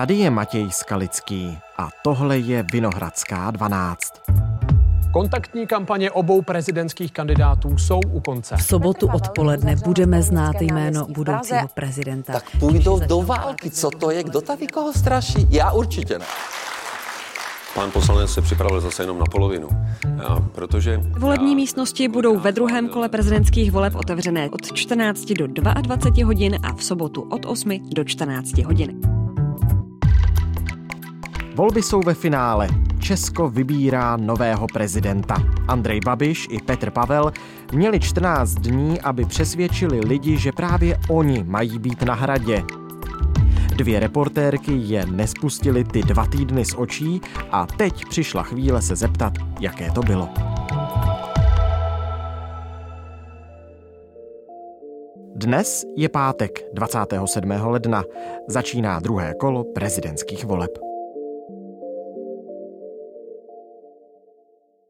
Tady je Matěj Skalický a tohle je Vinohradská 12. Kontaktní kampaně obou prezidentských kandidátů jsou u konce. V sobotu odpoledne budeme znát jméno budoucího prezidenta. Tak půjdou do války. Co to je? Kdo tady koho straší? Já určitě ne. Pan poslanec se připravil zase jenom na polovinu, a protože... Volební místnosti budou ve druhém kole prezidentských voleb otevřené od 14 do 22 hodin a v sobotu od 8 do 14 hodin. Volby jsou ve finále. Česko vybírá nového prezidenta. Andrej Babiš i Petr Pavel měli 14 dní, aby přesvědčili lidi, že právě oni mají být na hradě. Dvě reportérky je nespustili ty dva týdny z očí a teď přišla chvíle se zeptat, jaké to bylo. Dnes je pátek 27. ledna. Začíná druhé kolo prezidentských voleb.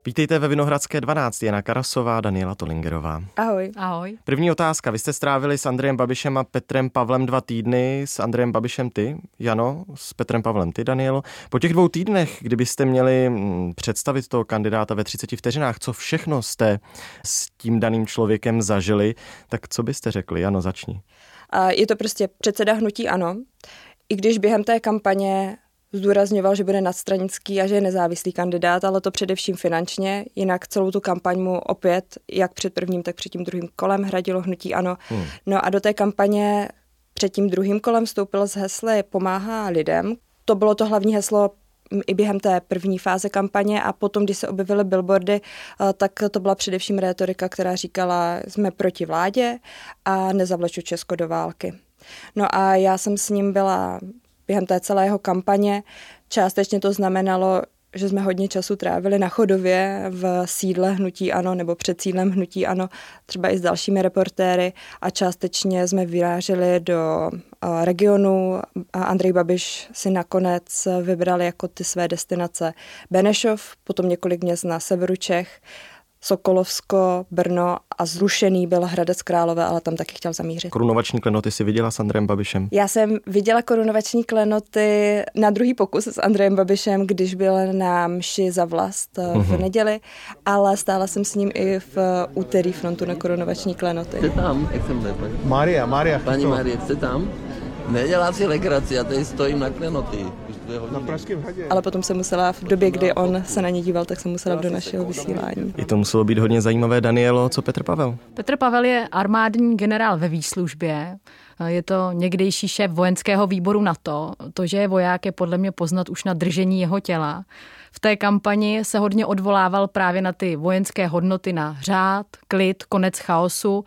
Vítejte ve Vinohradské 12. Jana Karasová, Daniela Tolingerová. Ahoj. Ahoj. První otázka. Vy jste strávili s Andrejem Babišem a Petrem Pavlem dva týdny. S Andrejem Babišem ty, Jano, s Petrem Pavlem ty, Danielo. Po těch dvou týdnech, kdybyste měli mm, představit toho kandidáta ve 30 vteřinách, co všechno jste s tím daným člověkem zažili, tak co byste řekli? Jano, začni. Je to prostě předseda hnutí ANO. I když během té kampaně zdůrazňoval, že bude nadstranický a že je nezávislý kandidát, ale to především finančně. Jinak celou tu kampaň mu opět, jak před prvním, tak před tím druhým kolem hradilo hnutí ano. Hmm. No a do té kampaně před tím druhým kolem vstoupil z hesly Pomáhá lidem. To bylo to hlavní heslo i během té první fáze kampaně a potom, když se objevily billboardy, eh, tak to byla především rétorika, která říkala, jsme proti vládě a nezavleču Česko do války. No a já jsem s ním byla během té celé jeho kampaně. Částečně to znamenalo, že jsme hodně času trávili na chodově v sídle Hnutí Ano nebo před sídlem Hnutí Ano, třeba i s dalšími reportéry a částečně jsme vyráželi do eh, regionu a Andrej Babiš si nakonec vybral jako ty své destinace Benešov, potom několik měst na severu Čech, Sokolovsko, Brno a zrušený byl Hradec Králové, ale tam taky chtěl zamířit. Korunovační klenoty si viděla s Andrejem Babišem? Já jsem viděla korunovační klenoty na druhý pokus s Andrejem Babišem, když byl na mši za vlast mm-hmm. v mhm. neděli, ale stála jsem s ním i v úterý frontu na korunovační klenoty. Jste tam, jak jsem. Maria, Maria. Paní Marie, jste tam? Nedělá si legraci, já tady stojím na klenoty na Pražském hradě. Ale potom se musela, v době, kdy on se na ně díval, tak se musela do našeho vysílání. I to muselo být hodně zajímavé, Danielo, co Petr Pavel? Petr Pavel je armádní generál ve výslužbě. Je to někdejší šéf vojenského výboru NATO. To, že je voják, je podle mě poznat už na držení jeho těla. V té kampani se hodně odvolával právě na ty vojenské hodnoty, na řád, klid, konec chaosu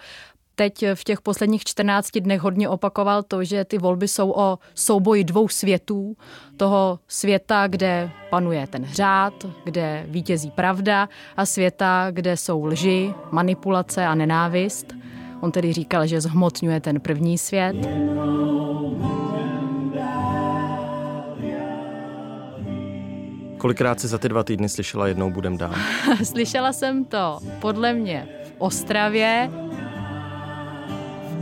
teď v těch posledních 14 dnech hodně opakoval to, že ty volby jsou o souboji dvou světů. Toho světa, kde panuje ten řád, kde vítězí pravda a světa, kde jsou lži, manipulace a nenávist. On tedy říkal, že zhmotňuje ten první svět. Kolikrát si za ty dva týdny slyšela jednou budem dál? slyšela jsem to podle mě v Ostravě,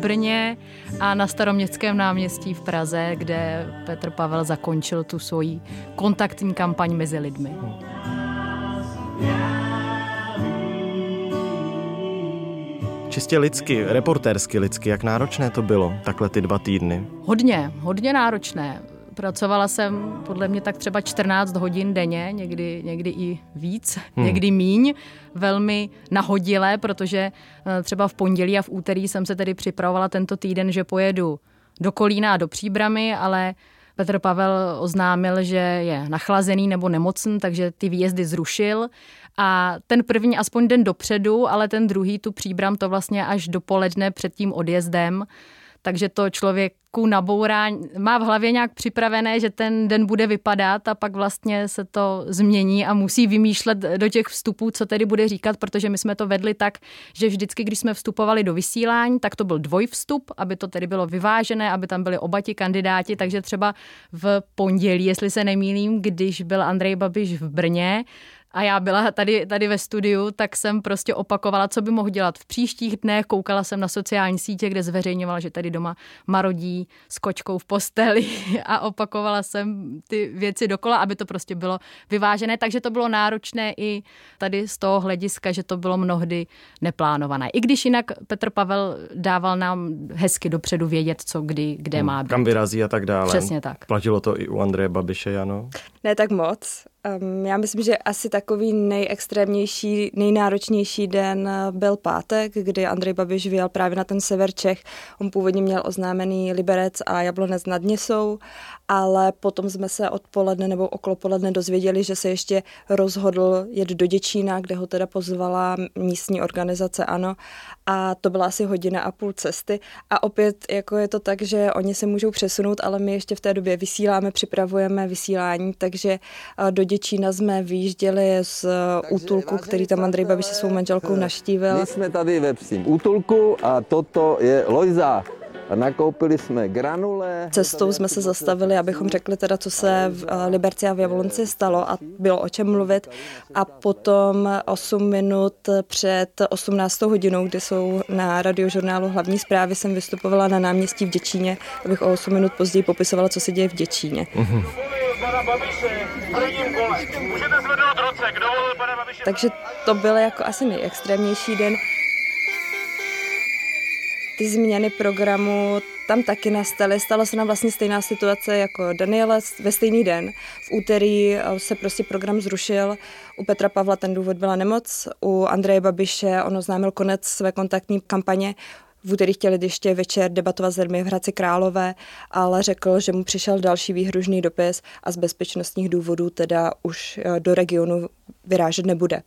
Brně a na staroměstském náměstí v Praze, kde Petr Pavel zakončil tu svoji kontaktní kampaň mezi lidmi. Čistě lidsky, reportérsky lidsky, jak náročné to bylo, takhle ty dva týdny? Hodně, hodně náročné. Pracovala jsem podle mě tak třeba 14 hodin denně, někdy, někdy i víc, hmm. někdy míň, velmi nahodilé, protože eh, třeba v pondělí a v úterý jsem se tedy připravovala tento týden, že pojedu do Kolína a do Příbramy, ale Petr Pavel oznámil, že je nachlazený nebo nemocný, takže ty výjezdy zrušil. A ten první aspoň den dopředu, ale ten druhý tu příbram to vlastně až dopoledne před tím odjezdem takže to člověku nabourá, má v hlavě nějak připravené, že ten den bude vypadat a pak vlastně se to změní a musí vymýšlet do těch vstupů, co tedy bude říkat, protože my jsme to vedli tak, že vždycky, když jsme vstupovali do vysílání, tak to byl dvojvstup, aby to tedy bylo vyvážené, aby tam byli oba ti kandidáti, takže třeba v pondělí, jestli se nemýlím, když byl Andrej Babiš v Brně, a já byla tady, tady ve studiu, tak jsem prostě opakovala, co by mohl dělat v příštích dnech. Koukala jsem na sociální sítě, kde zveřejňovala, že tady doma marodí s kočkou v posteli a opakovala jsem ty věci dokola, aby to prostě bylo vyvážené. Takže to bylo náročné i tady z toho hlediska, že to bylo mnohdy neplánované. I když jinak Petr Pavel dával nám hezky dopředu vědět, co kdy, kde hmm, má být. Kam vyrazí a tak dále. Přesně tak. Platilo to i u Andreje Babiše, Jano? Ne tak moc. Um, já myslím, že asi takový nejextrémnější, nejnáročnější den eh, byl pátek, kdy Andrej Babiš vyjel právě na ten sever Čech. On původně měl oznámený Liberec a Jablonec nad Nisou, ale potom jsme se odpoledne nebo okolo poledne dozvěděli, že se ještě rozhodl jet do Děčína, kde ho teda pozvala místní organizace ANO a to byla asi hodina a půl cesty a opět jako je to tak, že oni se můžou přesunout, ale my ještě v té době vysíláme, připravujeme vysílání, takže eh, do Děčína jsme vyjížděli z eh, Takže, útulku, který tam Andrej Babiš se svou manželkou naštívil. My jsme tady ve psím útulku a toto je Lojza. Nakoupili jsme granule. Cestou jsme se zastavili, abychom řekli teda, co se v eh, Liberci a v Jablonci stalo a bylo o čem mluvit. A potom 8 minut před 18 hodinou, kdy jsou na radiožurnálu hlavní zprávy, jsem vystupovala na náměstí v Děčíně, abych o 8 minut později popisovala, co se děje v Děčíně. Mm-hmm. Takže to byl jako asi nejextrémnější den. Ty změny programu tam taky nastaly. Stala se nám vlastně stejná situace jako Daniela ve stejný den. V úterý eh, se prostě program zrušil. U Petra Pavla ten důvod byla nemoc. U Andreje Babiše on oznámil konec své kontaktní kampaně. V úterý chtěli ještě večer debatovat s lidmi v Hradci Králové, ale řekl, že mu přišel další výhružný dopis a z bezpečnostních důvodů teda už eh, do regionu vyrážet nebude.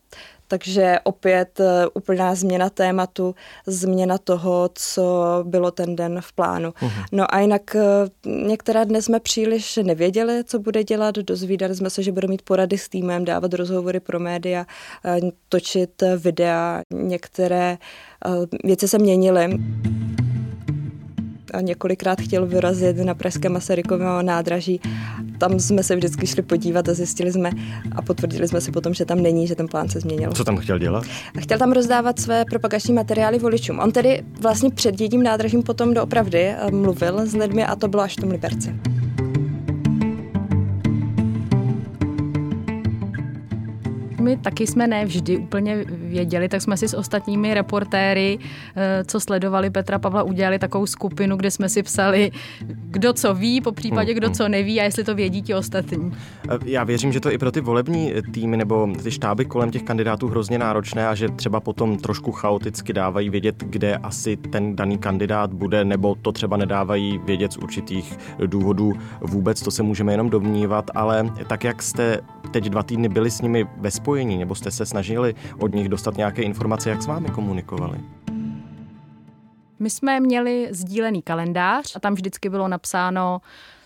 Takže opět eh, úplná změna tématu, změna toho, co bylo ten den v plánu. Uh-huh. No a jinak eh, některé dny jsme příliš nevěděli, co bude dělat. Dozvídali jsme se, že bude mít porady s týmem, dávat rozhovory pro média, eh, točit videa. Některé věci se měnily několikrát chtěl vyrazit na Pražské Masarykového nádraží. Tam jsme se vždycky šli podívat a zjistili jsme a potvrdili jsme si potom, že tam není, že ten plán se změnil. Co tam chtěl dělat? Chtěl tam rozdávat své propagační materiály voličům. On tedy vlastně před jedním nádražím potom doopravdy eh, mluvil s lidmi a to bylo až v tom Liberci. My taky jsme ne vždy úplně věděli, tak jsme si s ostatními reportéry, eh, co sledovali Petra Pavla, udělali takovou skupinu, kde jsme si psali, kdo co ví, po případě kdo co neví a jestli to vědí ti ostatní. Eh, já věřím, že to i pro ty volební týmy nebo ty štáby kolem těch kandidátů hrozně náročné a že třeba potom trošku chaoticky dávají vědět, kde asi ten daný kandidát bude, nebo to třeba nedávají vědět z určitých důvodů vůbec, to se můžeme jenom domnívat, ale tak, jak jste teď dva týdny byli s nimi ve spojení, nebo jste se snažili od nich dostat nějaké informace, jak s vámi komunikovali? My jsme měli sdílený kalendář a tam vždycky bylo napsáno,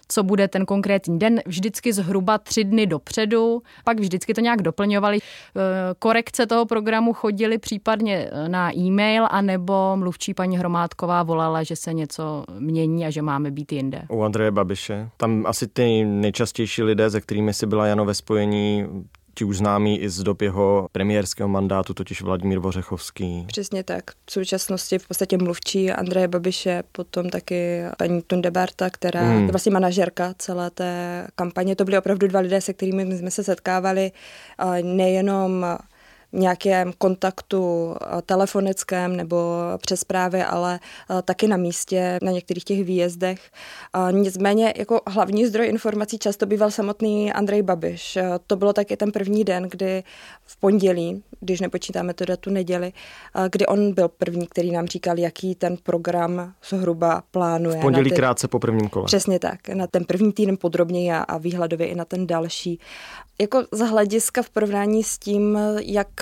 co bude ten konkrétní den, vždycky zhruba tři dny dopředu, pak vždycky to nějak doplňovali. Eh, korekce toho programu chodily případně eh, na e-mail, anebo mluvčí paní Hromádková volala, že se něco mění a že máme být jinde. U Andreje Babiše. Tam asi ty nejčastější lidé, se kterými si byla Jano ve spojení, ti už známý i z dob jeho premiérského mandátu, totiž Vladimír Vořechovský. Přesně tak. V současnosti v podstatě mluvčí Andreje Babiše, potom taky paní Tundebarta, která hmm. je vlastně manažerka celé té kampaně. To byly opravdu dva lidé, se kterými jsme se setkávali nejenom nějakém kontaktu eh, telefonickém nebo přes zprávy, ale eh, taky na místě, na některých těch výjezdech. Nicméně jako hlavní zdroj informací často býval samotný Andrej Babiš. Eh, to bylo taky ten první den, kdy v pondělí, když nepočítáme to datu neděli, kdy on byl první, který nám říkal, jaký ten program zhruba plánuje. V pondělí ty... krátce po prvním kole. Přesně tak. Na ten první týden podrobněji a výhledově i na ten další jako z hlediska v porovnání s tím, jak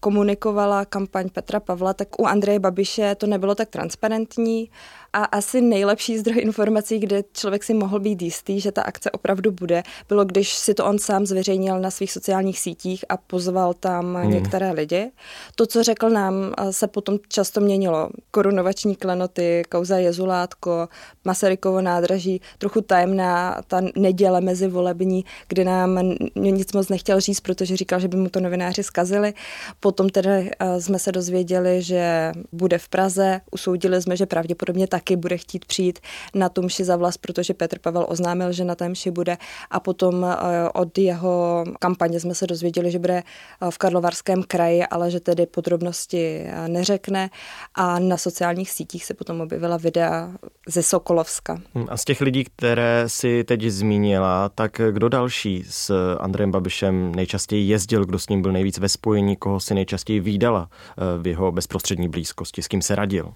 komunikovala kampaň Petra Pavla, tak u Andreje Babiše to nebylo tak transparentní. A asi nejlepší zdroj informací, kde člověk si mohl být jistý, že ta akce opravdu bude, bylo, když si to on sám zveřejnil na svých sociálních sítích a pozval tam hmm. některé lidi. To, co řekl nám, se potom často měnilo. Korunovační klenoty, kauza Jezulátko, Masarykovo nádraží, trochu tajemná ta neděle mezi volební, kdy nám nic moc nechtěl říct, protože říkal, že by mu to novináři zkazili. Potom tedy jsme se dozvěděli, že bude v Praze, usoudili jsme, že pravděpodobně taky bude chtít přijít na tu mši za vlast, protože Petr Pavel oznámil, že na té mši bude a potom od jeho kampaně jsme se dozvěděli, že bude v Karlovarském kraji, ale že tedy podrobnosti neřekne a na sociálních sítích se potom objevila videa ze Sokolovska. Hm, a z těch lidí, které si teď zmínila, tak kdo další s Andrejem Babišem nejčastěji jezdil, kdo s ním byl nejvíc ve spojení, koho si nejčastěji výdala eh, v jeho bezprostřední blízkosti, s kým se radil?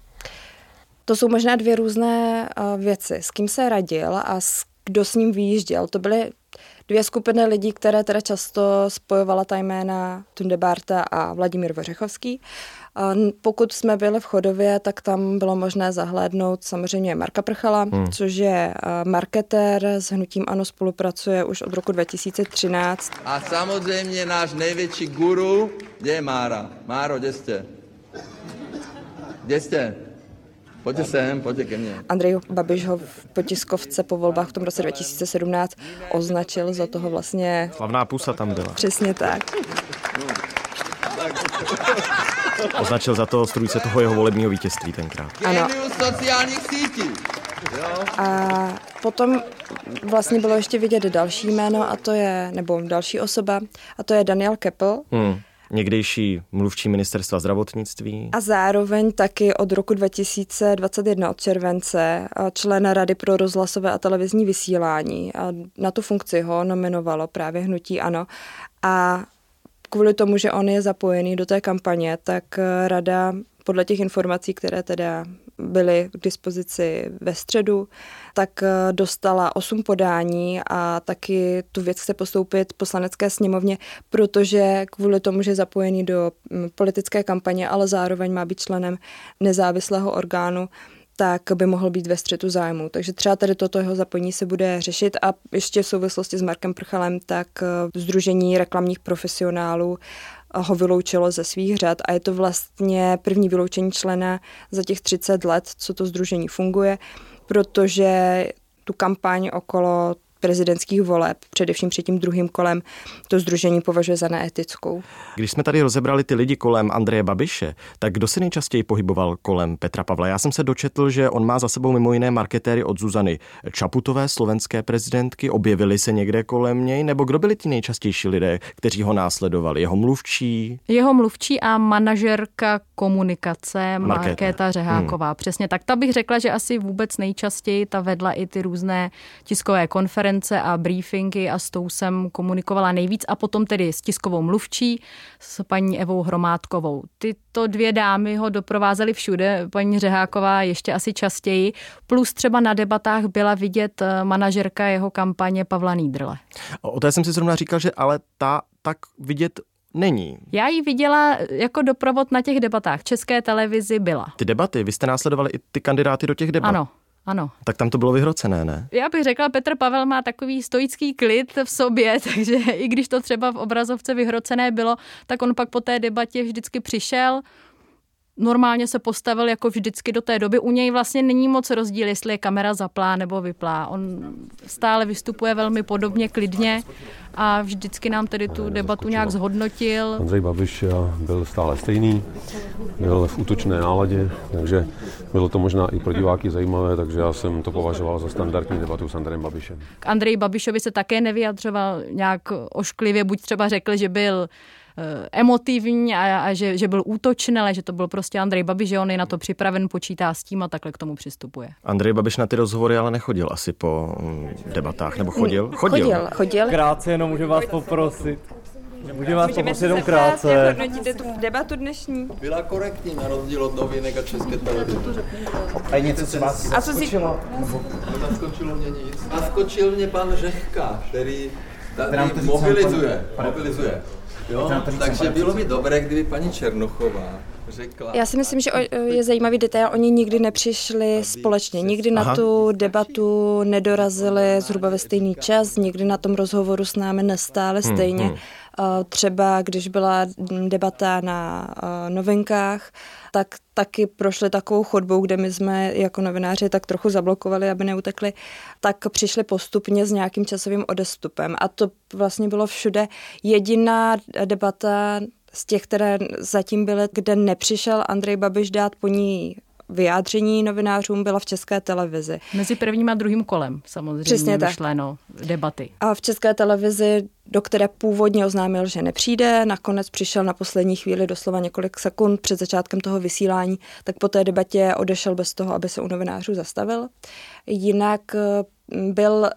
To jsou možná dvě různé eh, věci. S kým se radil a s, kdo s ním vyjížděl. To byly dvě skupiny lidí, které teda často spojovala ta jména Tunde Barta a Vladimír Vořechovský. A pokud jsme byli v Chodově, tak tam bylo možné zahlédnout samozřejmě Marka Prchala, hmm. což je marketér, s Hnutím Ano spolupracuje už od roku 2013. A samozřejmě náš největší guru, kde je Mára? Máro, kde jste? Kde jste? Pojďte sem, pojďte ke mně. Andrej Babiš ho v potiskovce po volbách v tom roce 2017 označil za toho vlastně... Slavná pusa tam byla. Přesně tak. Označil za to strůjce toho jeho volebního vítězství tenkrát. Ano. sociálních sítí. A potom vlastně bylo ještě vidět další jméno a to je, nebo další osoba, a to je Daniel Keppel. Hmm někdejší mluvčí ministerstva zdravotnictví. A zároveň taky od roku 2021 od července člen Rady pro rozhlasové a televizní vysílání. A na tu funkci ho nominovalo právě Hnutí Ano. A kvůli tomu, že on je zapojený do té kampaně, tak rada podle těch informací, které teda byly k dispozici ve středu, tak eh, dostala osm podání a taky tu věc chce postoupit poslanecké sněmovně, protože kvůli tomu, že je zapojený do mm, politické kampaně, ale zároveň má být členem nezávislého orgánu, tak by mohl být ve střetu zájmu. Takže třeba tady toto jeho zapojení se bude řešit a ještě v souvislosti s Markem Prchalem, tak Združení eh, reklamních profesionálů ho vyloučilo ze svých řad a je to vlastně první vyloučení člena za těch 30 let, co to združení funguje, protože tu kampaň okolo prezidentských voleb, především před tím druhým kolem, to združení považuje za neetickou. Když jsme tady rozebrali ty lidi kolem Andreje Babiše, tak kdo se nejčastěji pohyboval kolem Petra Pavla? Já jsem se dočetl, že on má za sebou mimo jiné marketéry od Zuzany Čaputové, slovenské prezidentky. Objevili se někde kolem něj? Nebo kdo byli ti nejčastější lidé, kteří ho následovali? Jeho mluvčí? Jeho mluvčí a manažerka komunikace Markéta, Markéta Řeháková. Hmm. Přesně tak. Ta bych řekla, že asi vůbec nejčastěji ta vedla i ty různé tiskové konference konference a briefingy a s tou jsem komunikovala nejvíc a potom tedy s tiskovou mluvčí, s paní Evou Hromádkovou. Tyto dvě dámy ho doprovázely všude, paní Řeháková ještě asi častěji, plus třeba na debatách byla vidět eh, manažerka jeho kampaně Pavla Nídrle. O té jsem si zrovna říkal, že ale ta tak vidět není. Já ji viděla jako doprovod na těch debatách. České televizi byla. Ty debaty, vy jste následovali i ty kandidáty do těch debat. Ano. Ano. Tak tam to bylo vyhrocené, ne? Já bych řekla, Petr Pavel má takový stoický klid v sobě, takže i když to třeba v obrazovce vyhrocené bylo, tak on pak po té debatě vždycky přišel, normálně se postavil jako vždycky do té doby. U něj vlastně není moc rozdíl, jestli je kamera zaplá nebo vyplá. On stále vystupuje velmi podobně, klidně a vždycky nám tedy tu debatu nějak zhodnotil. Andrej Babiš byl stále stejný, byl v útočné náladě, takže bylo to možná i pro diváky zajímavé, takže já jsem to považoval za standardní debatu s Andrejem Babišem. K Andreji Babišovi se také nevyjadřoval nějak ošklivě, buď třeba řekl, že byl emotivní a, a že, že byl útočný, ale že to byl prostě Andrej Babiš, že on je na to připraven, počítá s tím a takle k tomu přistupuje. Andrej Babiš na ty rozhovory ale nechodil asi po mm, debatách, nebo chodil? Chodil. Chodil. chodil. Krátce jenom můžu vás poprosit. Můžu vás poprosit jenom krátce. Jak hodnotíte tu debatu dnešní? Byla korektní na rozdíl od novinek a české televize. A něco se vás a co si... Naskočilo mě nic. Naskočil mě pan Řehka, který tady mobilizuje. Mobilizuje. Jo? Takže bylo by dobré, kdyby paní Černochová řekla. Já si myslím, že je zajímavý detail, oni nikdy nepřišli společně, nikdy na tu debatu nedorazili zhruba ve stejný čas, nikdy na tom rozhovoru s námi nestáli stejně. hmm. Eh, Třeba když byla debata na eh, novinkách, tak taky prošli takovou chodbou, kde my jsme jako novináři tak trochu zablokovali, aby neutekli, tak přišli postupně s nějakým časovým odestupem. A to vlastně bylo všude. Jediná debata z těch, které zatím byly, kde nepřišel Andrej Babiš dát po ní vyjádření novinářům, byla v české televizi. Mezi prvním a druhým kolem samozřejmě Přesně tak. myšleno debaty. A v české televizi, do které původně oznámil, že nepřijde, nakonec přišel na poslední chvíli, doslova několik sekund před začátkem toho vysílání, tak po té debatě odešel bez toho, aby se u novinářů zastavil. Jinak eh, byl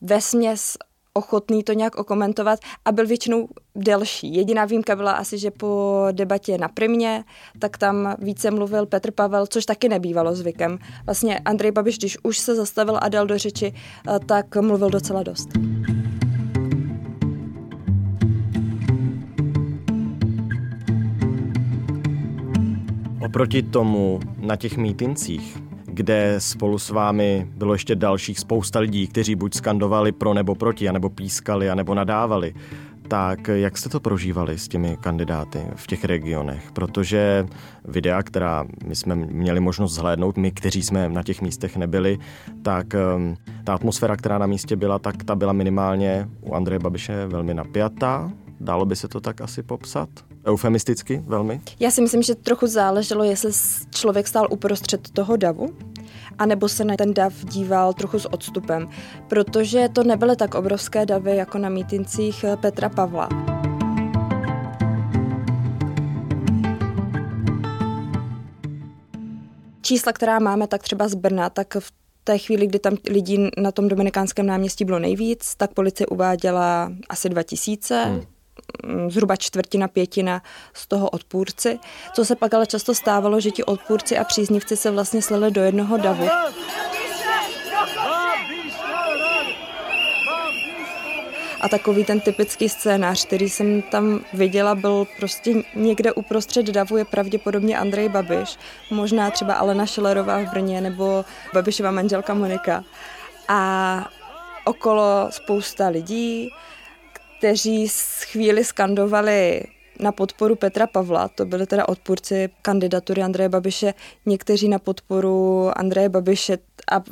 ve směs ochotný to nějak okomentovat a byl většinou delší. Jediná výjimka byla asi, že po debatě na Primě, tak tam více mluvil Petr Pavel, což taky nebývalo zvykem. Vlastně Andrej Babiš, když už se zastavil a dal do řeči, eh, tak mluvil docela dost. Oproti tomu na těch mítincích, kde spolu s vámi bylo ještě dalších spousta lidí, kteří buď skandovali pro nebo proti, anebo pískali, anebo nadávali, tak jak jste to prožívali s těmi kandidáty v těch regionech? Protože videa, která my jsme měli možnost zhlédnout, my, kteří jsme na těch místech nebyli, tak um, ta atmosféra, která na místě byla, tak ta byla minimálně u Andreje Babiše velmi napjatá. Dalo by se to tak asi popsat? Eufemisticky velmi? Já si myslím, že trochu záleželo, jestli člověk stál uprostřed toho davu, anebo se na ten dav díval trochu s odstupem, protože to nebyly tak obrovské davy jako na mítincích eh, Petra Pavla. Čísla, která máme, tak třeba z Brna, tak v té chvíli, kdy tam lidí na tom Dominikánském náměstí bylo nejvíc, tak policie uváděla asi 2000, hmm zhruba čtvrtina, pětina z toho odpůrci. Co se pak ale často stávalo, že ti odpůrci a příznivci se vlastně slili do jednoho davu. A takový ten typický scénář, který jsem tam viděla, byl prostě někde uprostřed davu je pravděpodobně Andrej Babiš, možná třeba Alena Šelerová v Brně nebo Babišova manželka Monika. A okolo spousta lidí, kteří z chvíli skandovali na podporu Petra Pavla, to byly teda odpůrci kandidatury Andreje Babiše, někteří na podporu Andreje Babiše a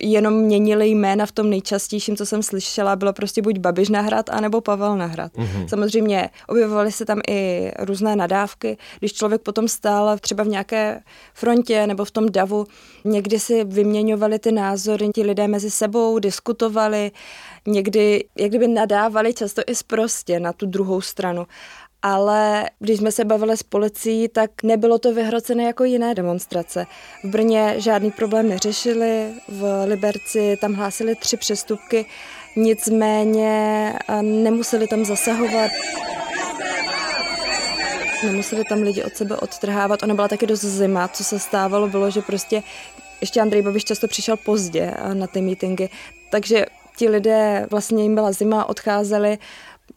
jenom měnili jména v tom nejčastějším, co jsem slyšela, bylo prostě buď Babiš nahrad, anebo Pavel nahrad. Mm-hmm. Samozřejmě objevovaly se tam i různé nadávky. Když člověk potom stál třeba v nějaké frontě nebo v tom davu, někdy si vyměňovali ty názory, ti lidé mezi sebou diskutovali, někdy jak kdyby nadávali často i sprostě na tu druhou stranu ale když jsme se bavili s policií, tak nebylo to vyhrocené jako jiné demonstrace. V Brně žádný problém neřešili, v Liberci tam hlásili tři přestupky, nicméně nemuseli tam zasahovat. Nemuseli tam lidi od sebe odtrhávat. Ona byla taky dost zima. Co se stávalo, bylo, že prostě ještě Andrej Babiš často přišel pozdě na ty mítingy, takže ti lidé, vlastně jim byla zima, odcházeli,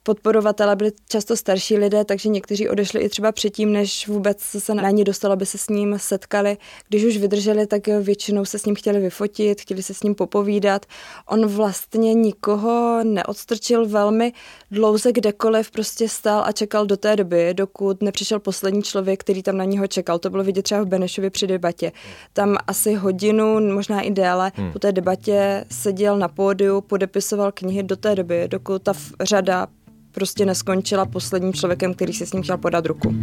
podporovatelé byli často starší lidé, takže někteří odešli i třeba předtím, než vůbec se na ně dostalo, aby se s ním setkali. Když už vydrželi, tak většinou se s ním chtěli vyfotit, chtěli se s ním popovídat. On vlastně nikoho neodstrčil velmi dlouze kdekoliv, prostě stál a čekal do té doby, dokud nepřišel poslední člověk, který tam na něho čekal. To bylo vidět třeba v Benešově při debatě. Tam asi hodinu, možná i déle, hmm. po té debatě seděl na pódiu, podepisoval knihy do té doby, dokud ta řada prostě neskončila posledním člověkem, který si s ním chtěl podat ruku.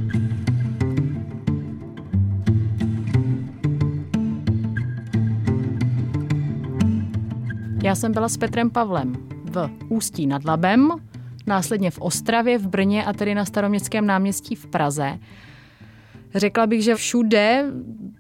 Já jsem byla s Petrem Pavlem v Ústí nad Labem, následně v Ostravě, v Brně a tedy na staroměstském náměstí v Praze. Řekla bych, že všude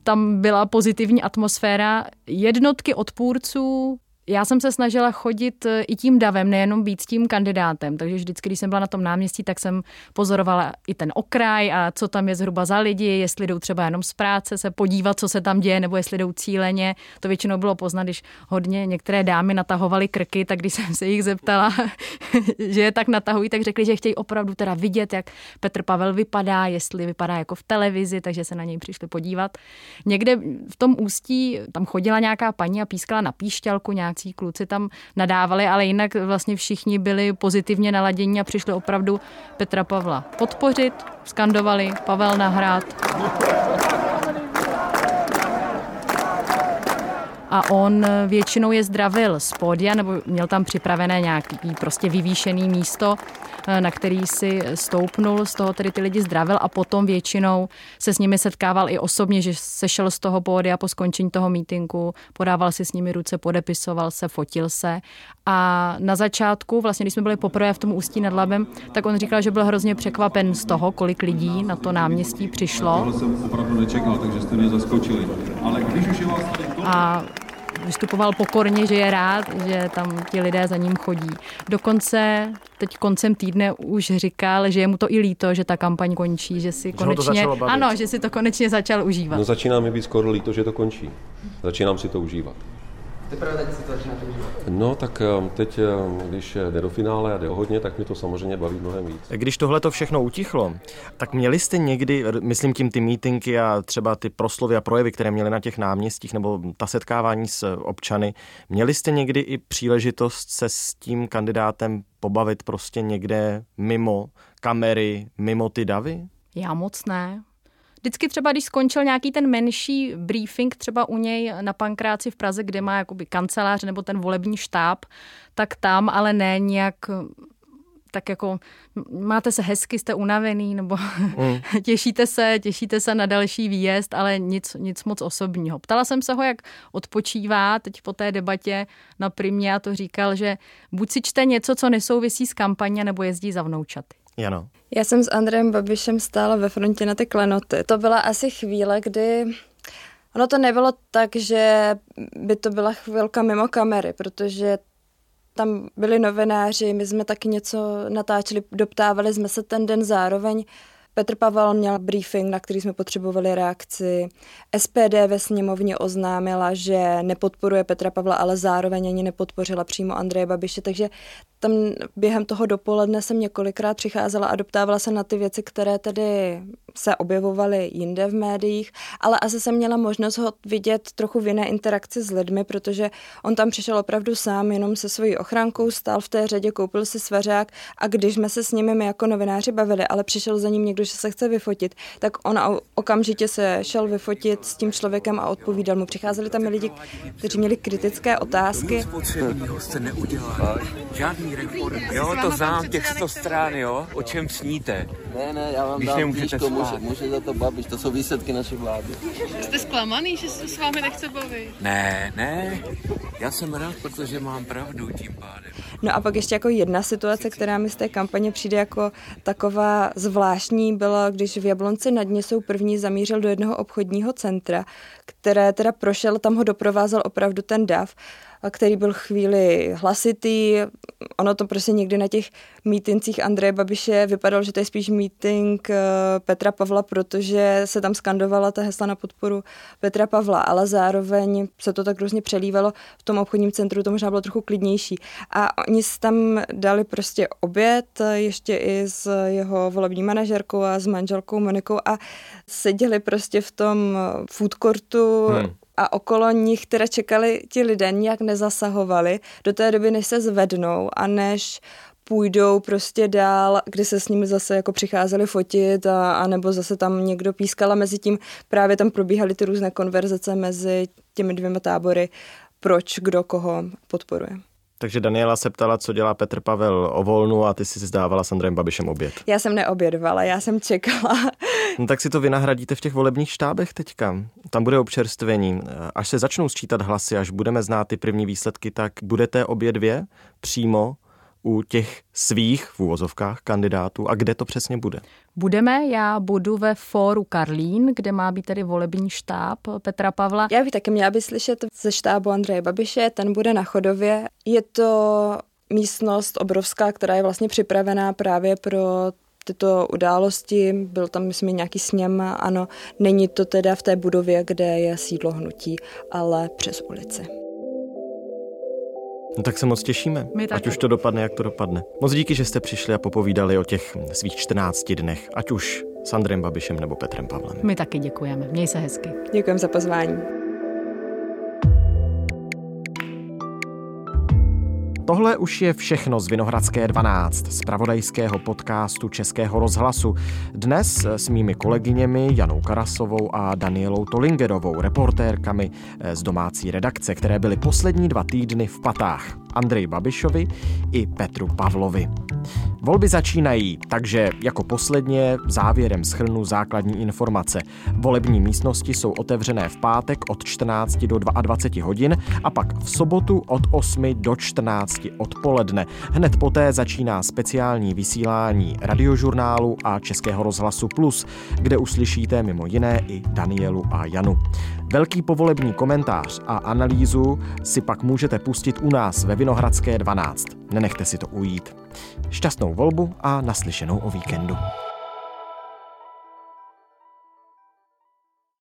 tam byla pozitivní atmosféra. Jednotky odpůrců já jsem se snažila chodit eh, i tím davem, nejenom být tím kandidátem. Takže vždycky, když jsem byla na tom náměstí, tak jsem pozorovala i ten okraj a co tam je zhruba za lidi, jestli jdou třeba jenom z práce se podívat, co se tam děje, nebo jestli jdou cíleně. To většinou bylo poznat, když hodně některé dámy natahovaly krky, tak když jsem se jich zeptala, že je tak natahují, tak řekli, že chtějí opravdu teda vidět, jak Petr Pavel vypadá, jestli vypadá jako v televizi, takže se na něj přišli podívat. Někde v tom ústí tam chodila nějaká paní a pískala na píšťalku nějak nějací kluci tam nadávali, ale jinak vlastně všichni byli pozitivně naladění a přišli opravdu Petra Pavla podpořit, skandovali Pavel nahrát. A on většinou je zdravil z pódia, nebo měl tam připravené nějaký prostě vyvýšený místo Eh, na který si stoupnul, z toho tedy ty lidi zdravil a potom většinou se s nimi setkával i osobně, že sešel z toho pódia po skončení toho mítinku, podával si s nimi ruce, podepisoval se, fotil se a na začátku, vlastně když jsme byli poprvé v tom Ústí nad Labem, tak on říkal, že byl hrozně překvapen z toho, kolik lidí na to náměstí přišlo. Tohle jsem opravdu nečekal, takže jste mě zaskočili. Ale když už je vás tady a vystupoval pokorně, že je rád, že tam ti lidé za ním chodí. Dokonce teď koncem týdne už říkal, že je mu to i líto, že ta kampaň končí, že si že konečně, ano, že si to konečně začal užívat. No začíná mi být skoro líto, že to končí. Začínám si to užívat. Teprve teď si to užívat? No tak um, teď, um, když jde do finále a jde o hodně, tak mi to samozřejmě baví mnohem víc. Když tohle to všechno utichlo, tak měli jste někdy, myslím tím ty mítinky a třeba ty proslovy a projevy, které měli na těch náměstích, nebo ta setkávání s občany, měli jste někdy i příležitost se s tím kandidátem pobavit prostě někde mimo kamery, mimo ty davy? Já moc ne. Vždycky třeba, když skončil nějaký ten menší briefing, třeba u něj na Pankráci v Praze, kde má jakoby kancelář nebo ten volební štáb, tak tam, ale ne nějak tak jako máte se hezky, jste unavený, nebo mm. těšíte se, těšíte se na další výjezd, ale nic, nic moc osobního. Ptala jsem se ho, jak odpočívá teď po té debatě na primě a to říkal, že buď si čte něco, co nesouvisí s kampaně, nebo jezdí za vnoučaty. Jano. Já jsem s Andrejem Babišem stála ve frontě na ty klenoty. To byla asi chvíle, kdy Ono to nebylo tak, že by to byla chvilka mimo kamery, protože tam byli novináři, my jsme taky něco natáčeli, doptávali jsme se ten den zároveň. Petr Pavel měl briefing, na který jsme potřebovali reakci. SPD ve sněmovně oznámila, že nepodporuje Petra Pavla, ale zároveň ani nepodpořila přímo Andreje Babiše, takže tam během toho dopoledne jsem několikrát přicházela a doptávala se na ty věci, které tedy se objevovaly jinde v médiích, ale asi jsem měla možnost ho vidět trochu v jiné interakci s lidmi, protože on tam přišel opravdu sám, jenom se svojí ochránkou, stál v té řadě, koupil si svařák a když jsme se s nimi my jako novináři bavili, ale přišel za ním někdo, že se chce vyfotit, tak on okamžitě se šel vyfotit s tím člověkem a odpovídal mu. Přicházeli tam lidi, kteří měli kritické otázky. Žádný reformy. Jo, to znám, těch 100 stran, jo, o čem sníte. Ne, ne, já vám Když dám knížko, může, může za to babiš, to jsou výsledky naší vlády. Jste zklamaný, že se s vámi nechce bavit? Ne, ne, já jsem rád, protože mám pravdu tím pádem. No a pak ještě jako jedna situace, která mi z té kampaně přijde jako taková zvláštní, byla, když v Jablonci nad Něsou první zamířil do jednoho obchodního centra, které teda prošel, tam ho doprovázel opravdu ten dav který byl chvíli hlasitý. Ono to prostě někdy na těch mítincích Andreje Babiše vypadalo, že to je spíš meeting eh, Petra Pavla, protože se tam skandovala ta hesla na podporu Petra Pavla, ale zároveň se to tak různě přelívalo. V tom obchodním centru to možná bylo trochu klidnější. A oni tam dali prostě oběd, ještě i s jeho volební manažerkou a s manželkou Monikou a seděli prostě v tom food courtu hmm a okolo nich teda čekali ti lidé, nijak nezasahovali do té doby, než se zvednou a než půjdou prostě dál, kdy se s nimi zase jako přicházeli fotit a, a nebo zase tam někdo pískal a mezi tím právě tam probíhaly ty různé konverzace mezi těmi dvěma tábory, proč kdo koho podporuje. Takže Daniela se ptala, co dělá Petr Pavel o volnu a ty si zdávala s Andrejem Babišem oběd. Já jsem neobědvala, já jsem čekala. No tak si to vynahradíte v těch volebních štábech teďka. Tam bude občerstvení. Až se začnou sčítat hlasy, až budeme znát ty první výsledky, tak budete obě dvě přímo u těch svých v úvozovkách kandidátů a kde to přesně bude? Budeme, já budu ve fóru Karlín, kde má být tedy volební štáb Petra Pavla. Já bych taky měla být slyšet ze štábu Andreje Babiše, ten bude na Chodově. Je to místnost obrovská, která je vlastně připravená právě pro tyto události. Byl tam, myslím, nějaký sněm, ano. Není to teda v té budově, kde je sídlo hnutí, ale přes ulici. No tak se moc těšíme, My ať už to dopadne, jak to dopadne. Moc díky, že jste přišli a popovídali o těch svých 14 dnech, ať už s Andrejem Babišem nebo Petrem Pavlem. My taky děkujeme. Měj se hezky. Děkujeme za pozvání. Tohle už je všechno z Vinohradské 12, z pravodajského podcastu Českého rozhlasu. Dnes s mými kolegyněmi Janou Karasovou a Danielou Tolingerovou, reportérkami z domácí redakce, které byly poslední dva týdny v patách. Andrej Babišovi i Petru Pavlovi. Volby začínají, takže jako posledně závěrem schrnu základní informace. Volební místnosti jsou otevřené v pátek od 14 do 22 hodin a pak v sobotu od 8 do 14 odpoledne. Hned poté začíná speciální vysílání radiožurnálu a Českého rozhlasu Plus, kde uslyšíte mimo jiné i Danielu a Janu. Velký povolební komentář a analýzu si pak můžete pustit u nás ve Vinohradské 12. Nenechte si to ujít. Šťastnou volbu a naslyšenou o víkendu.